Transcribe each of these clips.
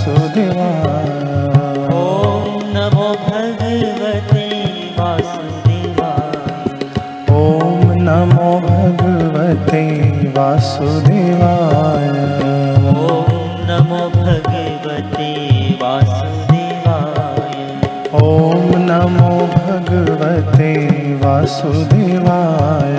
वासुदेवाय ॐ नमो भगवते वासुदेवाय ॐ नमो भगवते वासुदेवाय ॐ नमो भगवते वासुदेवाय ॐ नमो भगवते वासुदेवाय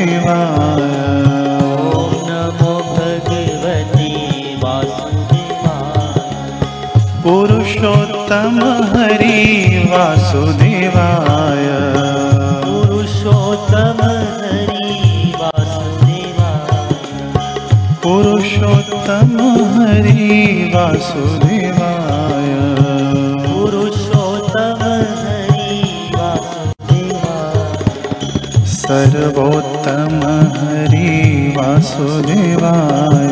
पुरुषोत्तम हरि वासुदेवाय। पुरुषोत्तम हरि वासुदेवाय। पुरुषोत्तम हरि वासुदेवाय। पुरुषोत्तम हरि वासुदेवाय। सर्वोत्तम हरि वासुदेवाय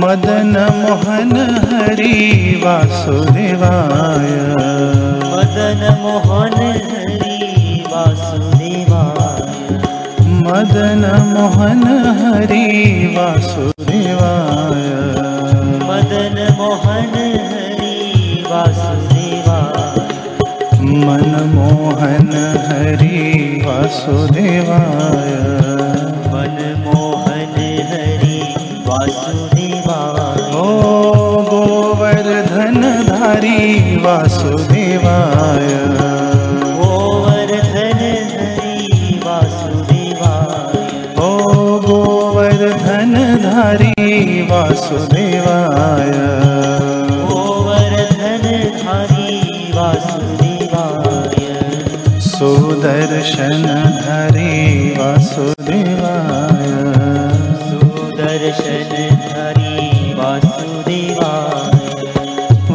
मदन मोहन हरि वासुदेवाय। मदन मोहन हरि वासुदेवाय। मदन मोहन हरि वासुदेवाय। मदन मोहन हरि वासुदेवाय। मनमोहन हरि वासुदेवाय गोवर्धन धारी वासुदेवाय। गोवर्धन हरि वासुदेवाय। ओ गोवर्धन धारी वासुदेवाय। गोवर्धन हरि वासुदेवाय। सुदर्शन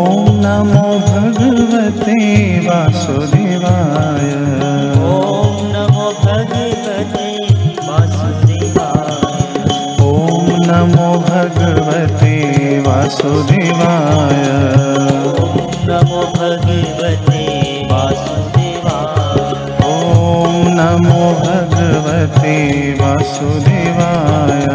ॐ नमो भगवते वासुदेवाय। ॐ नमो भगवते वासुदेवाय। ॐ नमो भगवते वासुदेवाय। ॐ नमो भगवते वासुदेवाय। ॐ नमो भगवते वासुदेवाय